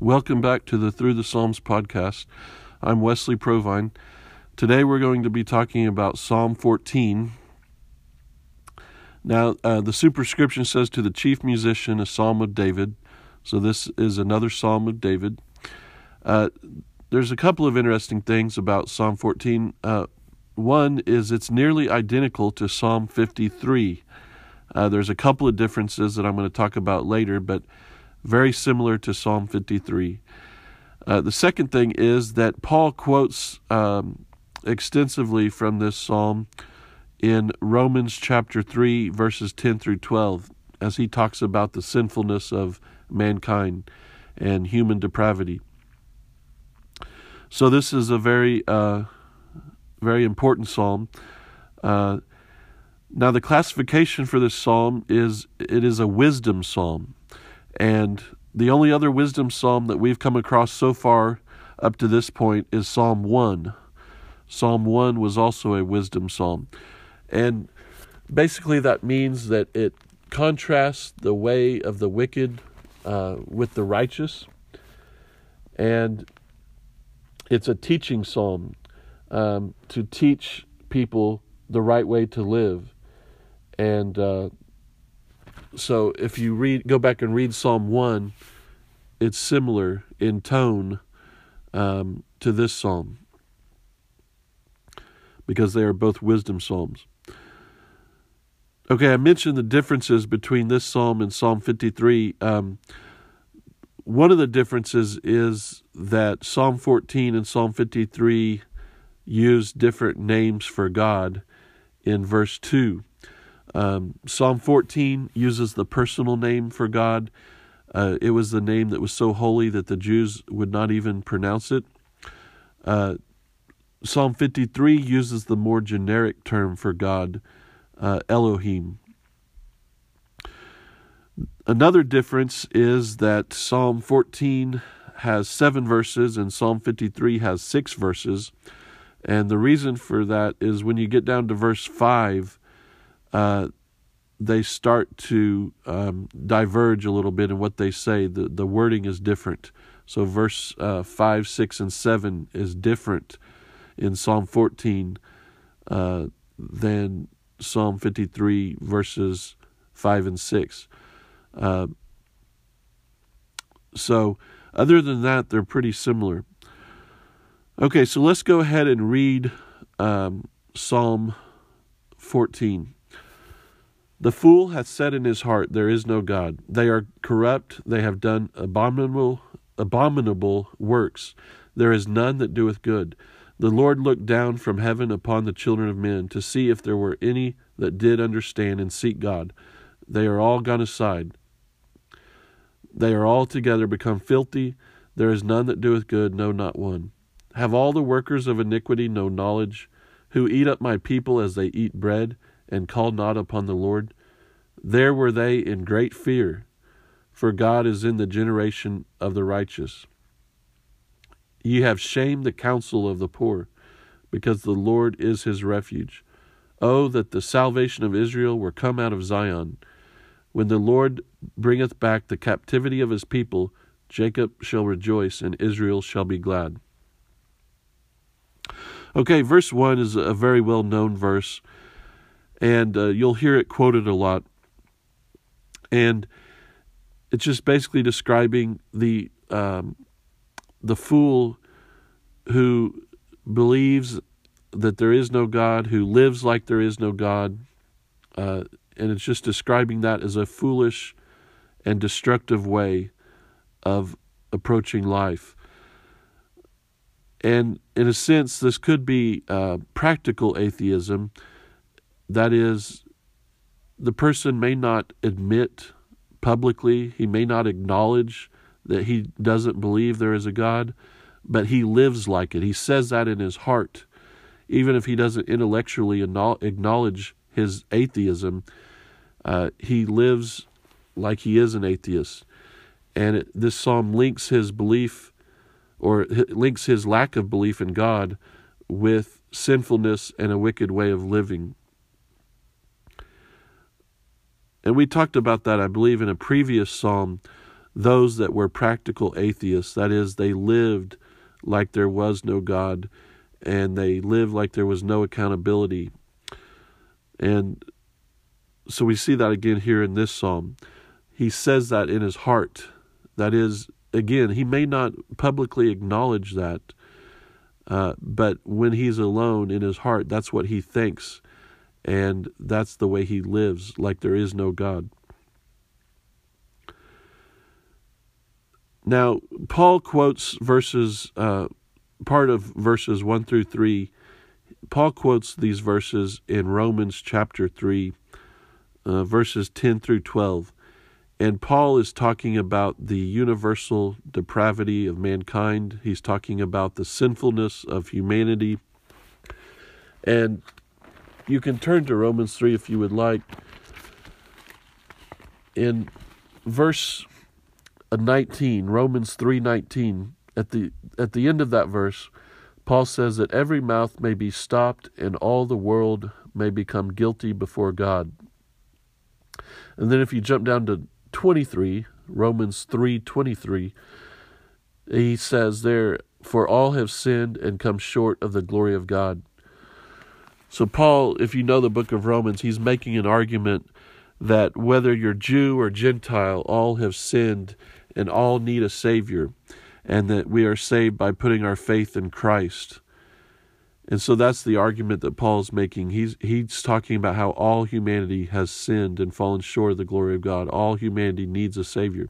Welcome back to the Through the Psalms podcast. I'm Wesley Provine. Today we're going to be talking about Psalm 14. Now, uh, the superscription says to the chief musician, a psalm of David. So this is another psalm of David. Uh, there's a couple of interesting things about Psalm 14. Uh, one is it's nearly identical to Psalm 53. Uh, there's a couple of differences that I'm going to talk about later, but very similar to Psalm 53. Uh, the second thing is that Paul quotes um, extensively from this psalm in Romans chapter 3, verses 10 through 12, as he talks about the sinfulness of mankind and human depravity. So, this is a very, uh, very important psalm. Uh, now, the classification for this psalm is it is a wisdom psalm. And the only other wisdom psalm that we've come across so far up to this point is Psalm 1. Psalm 1 was also a wisdom psalm. And basically, that means that it contrasts the way of the wicked uh, with the righteous. And it's a teaching psalm um, to teach people the right way to live and uh, so if you read, go back and read Psalm 1, it's similar in tone um, to this psalm because they are both wisdom psalms. Okay, I mentioned the differences between this psalm and Psalm 53. Um, one of the differences is that Psalm 14 and Psalm 53 use different names for God in verse 2. Um, Psalm 14 uses the personal name for God. Uh, it was the name that was so holy that the Jews would not even pronounce it. Uh, Psalm 53 uses the more generic term for God, uh, Elohim. Another difference is that Psalm 14 has seven verses and Psalm 53 has six verses. And the reason for that is when you get down to verse 5, uh, they start to um, diverge a little bit in what they say. The, the wording is different. So, verse uh, 5, 6, and 7 is different in Psalm 14 uh, than Psalm 53, verses 5 and 6. Uh, so, other than that, they're pretty similar. Okay, so let's go ahead and read um, Psalm 14. The fool hath said in his heart, There is no God. They are corrupt, they have done abominable abominable works. There is none that doeth good. The Lord looked down from heaven upon the children of men to see if there were any that did understand and seek God. They are all gone aside. They are all together become filthy. There is none that doeth good, no, not one. Have all the workers of iniquity no knowledge, who eat up my people as they eat bread? And called not upon the Lord? There were they in great fear, for God is in the generation of the righteous. Ye have shamed the counsel of the poor, because the Lord is his refuge. Oh, that the salvation of Israel were come out of Zion. When the Lord bringeth back the captivity of his people, Jacob shall rejoice, and Israel shall be glad. Okay, verse 1 is a very well known verse and uh, you'll hear it quoted a lot. And it's just basically describing the um, the fool who believes that there is no God, who lives like there is no God, uh, and it's just describing that as a foolish and destructive way of approaching life. And in a sense, this could be uh, practical atheism that is, the person may not admit publicly, he may not acknowledge that he doesn't believe there is a God, but he lives like it. He says that in his heart. Even if he doesn't intellectually acknowledge his atheism, uh, he lives like he is an atheist. And it, this psalm links his belief or links his lack of belief in God with sinfulness and a wicked way of living. And we talked about that, I believe, in a previous psalm those that were practical atheists. That is, they lived like there was no God and they lived like there was no accountability. And so we see that again here in this psalm. He says that in his heart. That is, again, he may not publicly acknowledge that, uh, but when he's alone in his heart, that's what he thinks. And that's the way he lives, like there is no God. Now, Paul quotes verses, uh, part of verses 1 through 3. Paul quotes these verses in Romans chapter 3, uh, verses 10 through 12. And Paul is talking about the universal depravity of mankind. He's talking about the sinfulness of humanity. And you can turn to Romans 3 if you would like. In verse uh, 19, Romans 3:19, at the at the end of that verse, Paul says that every mouth may be stopped and all the world may become guilty before God. And then if you jump down to 23, Romans 3:23, he says there, for all have sinned and come short of the glory of God. So Paul, if you know the book of Romans, he's making an argument that whether you're Jew or Gentile, all have sinned and all need a Savior, and that we are saved by putting our faith in Christ. And so that's the argument that Paul's making. He's he's talking about how all humanity has sinned and fallen short of the glory of God. All humanity needs a Savior.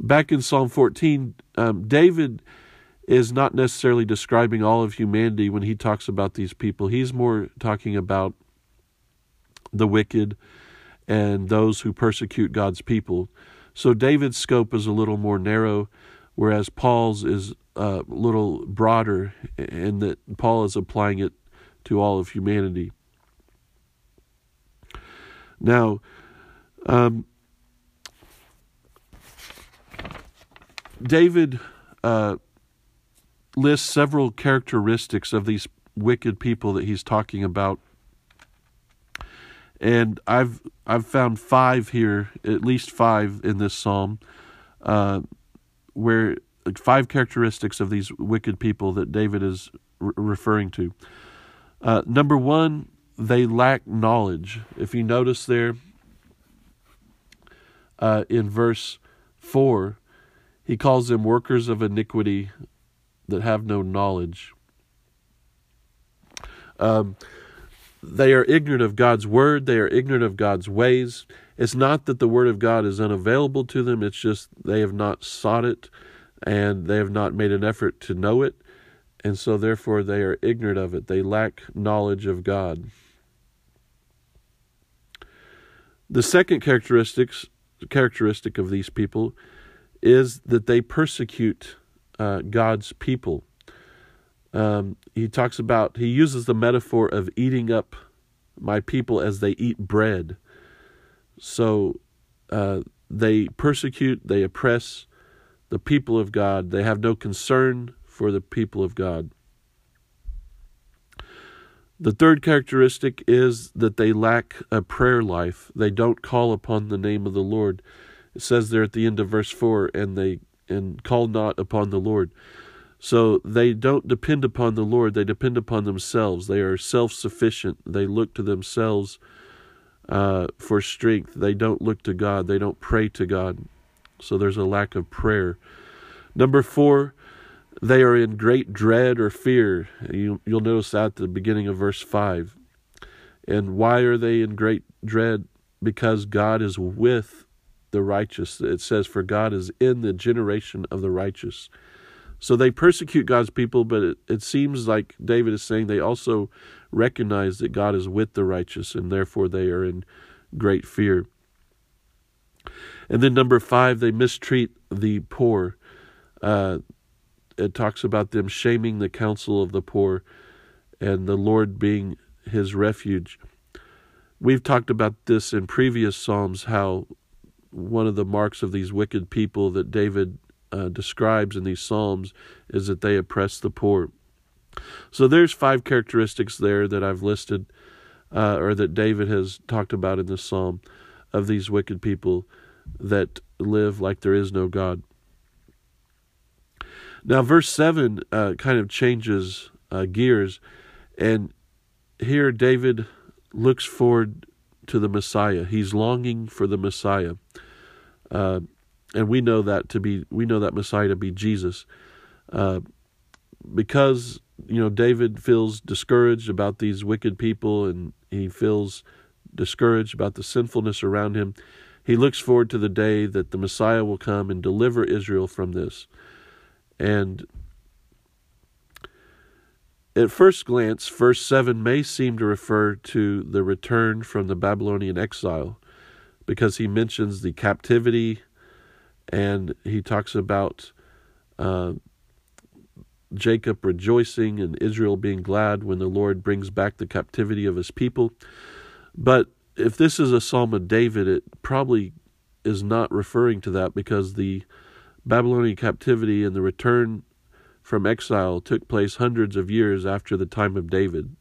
Back in Psalm 14, um, David is not necessarily describing all of humanity when he talks about these people. He's more talking about the wicked and those who persecute God's people. So David's scope is a little more narrow, whereas Paul's is a little broader, in that Paul is applying it to all of humanity. Now, um, David uh, lists several characteristics of these wicked people that he's talking about and I've I've found five here, at least five in this psalm, uh, where five characteristics of these wicked people that David is re- referring to. Uh, number one, they lack knowledge. If you notice there, uh, in verse four, he calls them workers of iniquity that have no knowledge. Um, they are ignorant of God's word, they are ignorant of God's ways. It's not that the word of God is unavailable to them, it's just they have not sought it and they have not made an effort to know it, and so therefore they are ignorant of it. They lack knowledge of God. The second characteristics characteristic of these people is that they persecute uh, God's people. Um, he talks about, he uses the metaphor of eating up my people as they eat bread. So uh, they persecute, they oppress the people of God, they have no concern for the people of God. The third characteristic is that they lack a prayer life. They don't call upon the name of the Lord. It says there at the end of verse 4 and they and call not upon the Lord. So they don't depend upon the Lord, they depend upon themselves. They are self sufficient. They look to themselves uh, for strength. They don't look to God, they don't pray to God. So there's a lack of prayer. Number four, they are in great dread or fear. You, you'll notice that at the beginning of verse 5. And why are they in great dread? Because God is with the righteous. It says, For God is in the generation of the righteous. So they persecute God's people, but it, it seems like David is saying they also recognize that God is with the righteous, and therefore they are in great fear. And then number five, they mistreat the poor. Uh, it talks about them shaming the counsel of the poor and the Lord being his refuge. We've talked about this in previous Psalms how one of the marks of these wicked people that David uh, describes in these Psalms is that they oppress the poor. So there's five characteristics there that I've listed, uh, or that David has talked about in this Psalm, of these wicked people that live like there is no God. Now, verse 7 uh, kind of changes uh, gears, and here David looks forward to the Messiah. He's longing for the Messiah. Uh, and we know that to be we know that Messiah to be Jesus. Uh, because you know David feels discouraged about these wicked people and he feels discouraged about the sinfulness around him. He looks forward to the day that the Messiah will come and deliver Israel from this. And at first glance, verse 7 may seem to refer to the return from the Babylonian exile because he mentions the captivity and he talks about uh, Jacob rejoicing and Israel being glad when the Lord brings back the captivity of his people. But if this is a psalm of David, it probably is not referring to that because the Babylonian captivity and the return from exile took place hundreds of years after the time of David.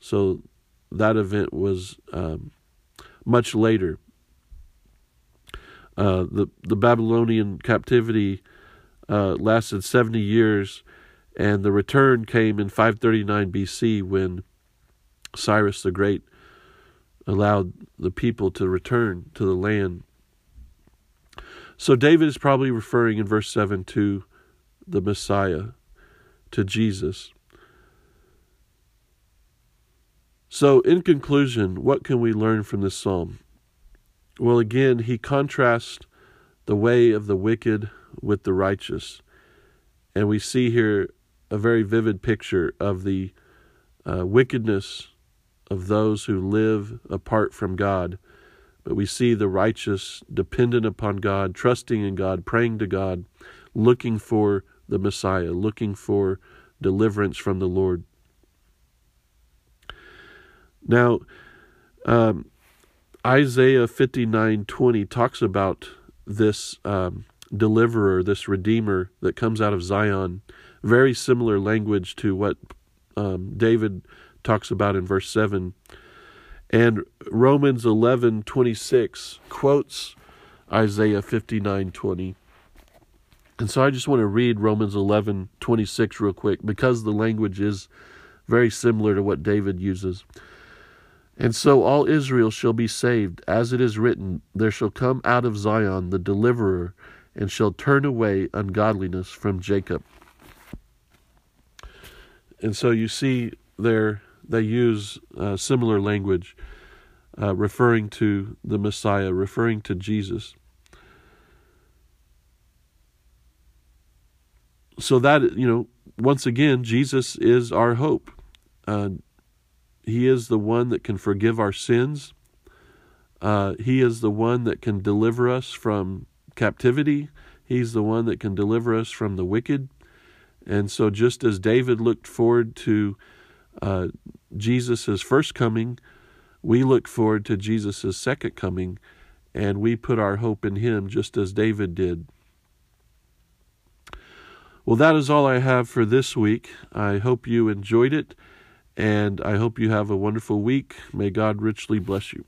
So that event was um, much later. Uh, the the Babylonian captivity uh, lasted 70 years, and the return came in 539 BC when Cyrus the Great allowed the people to return to the land so David is probably referring in verse 7 to the Messiah, to Jesus. So, in conclusion, what can we learn from this psalm? Well, again, he contrasts the way of the wicked with the righteous. And we see here a very vivid picture of the uh, wickedness of those who live apart from God but we see the righteous dependent upon God, trusting in God, praying to God, looking for the Messiah, looking for deliverance from the Lord. Now, um, Isaiah 59:20 talks about this um, deliverer, this redeemer that comes out of Zion. Very similar language to what um, David talks about in verse 7. And Romans 11:26 quotes Isaiah 59:20. And so I just want to read Romans 11:26 real quick because the language is very similar to what David uses. And so all Israel shall be saved, as it is written, there shall come out of Zion the deliverer, and shall turn away ungodliness from Jacob. And so you see there they use uh, similar language, uh, referring to the Messiah, referring to Jesus. So that, you know, once again, Jesus is our hope. Uh, he is the one that can forgive our sins. Uh, he is the one that can deliver us from captivity. He's the one that can deliver us from the wicked. And so, just as David looked forward to uh, Jesus' first coming, we look forward to Jesus' second coming, and we put our hope in him just as David did. Well, that is all I have for this week. I hope you enjoyed it, and I hope you have a wonderful week. May God richly bless you.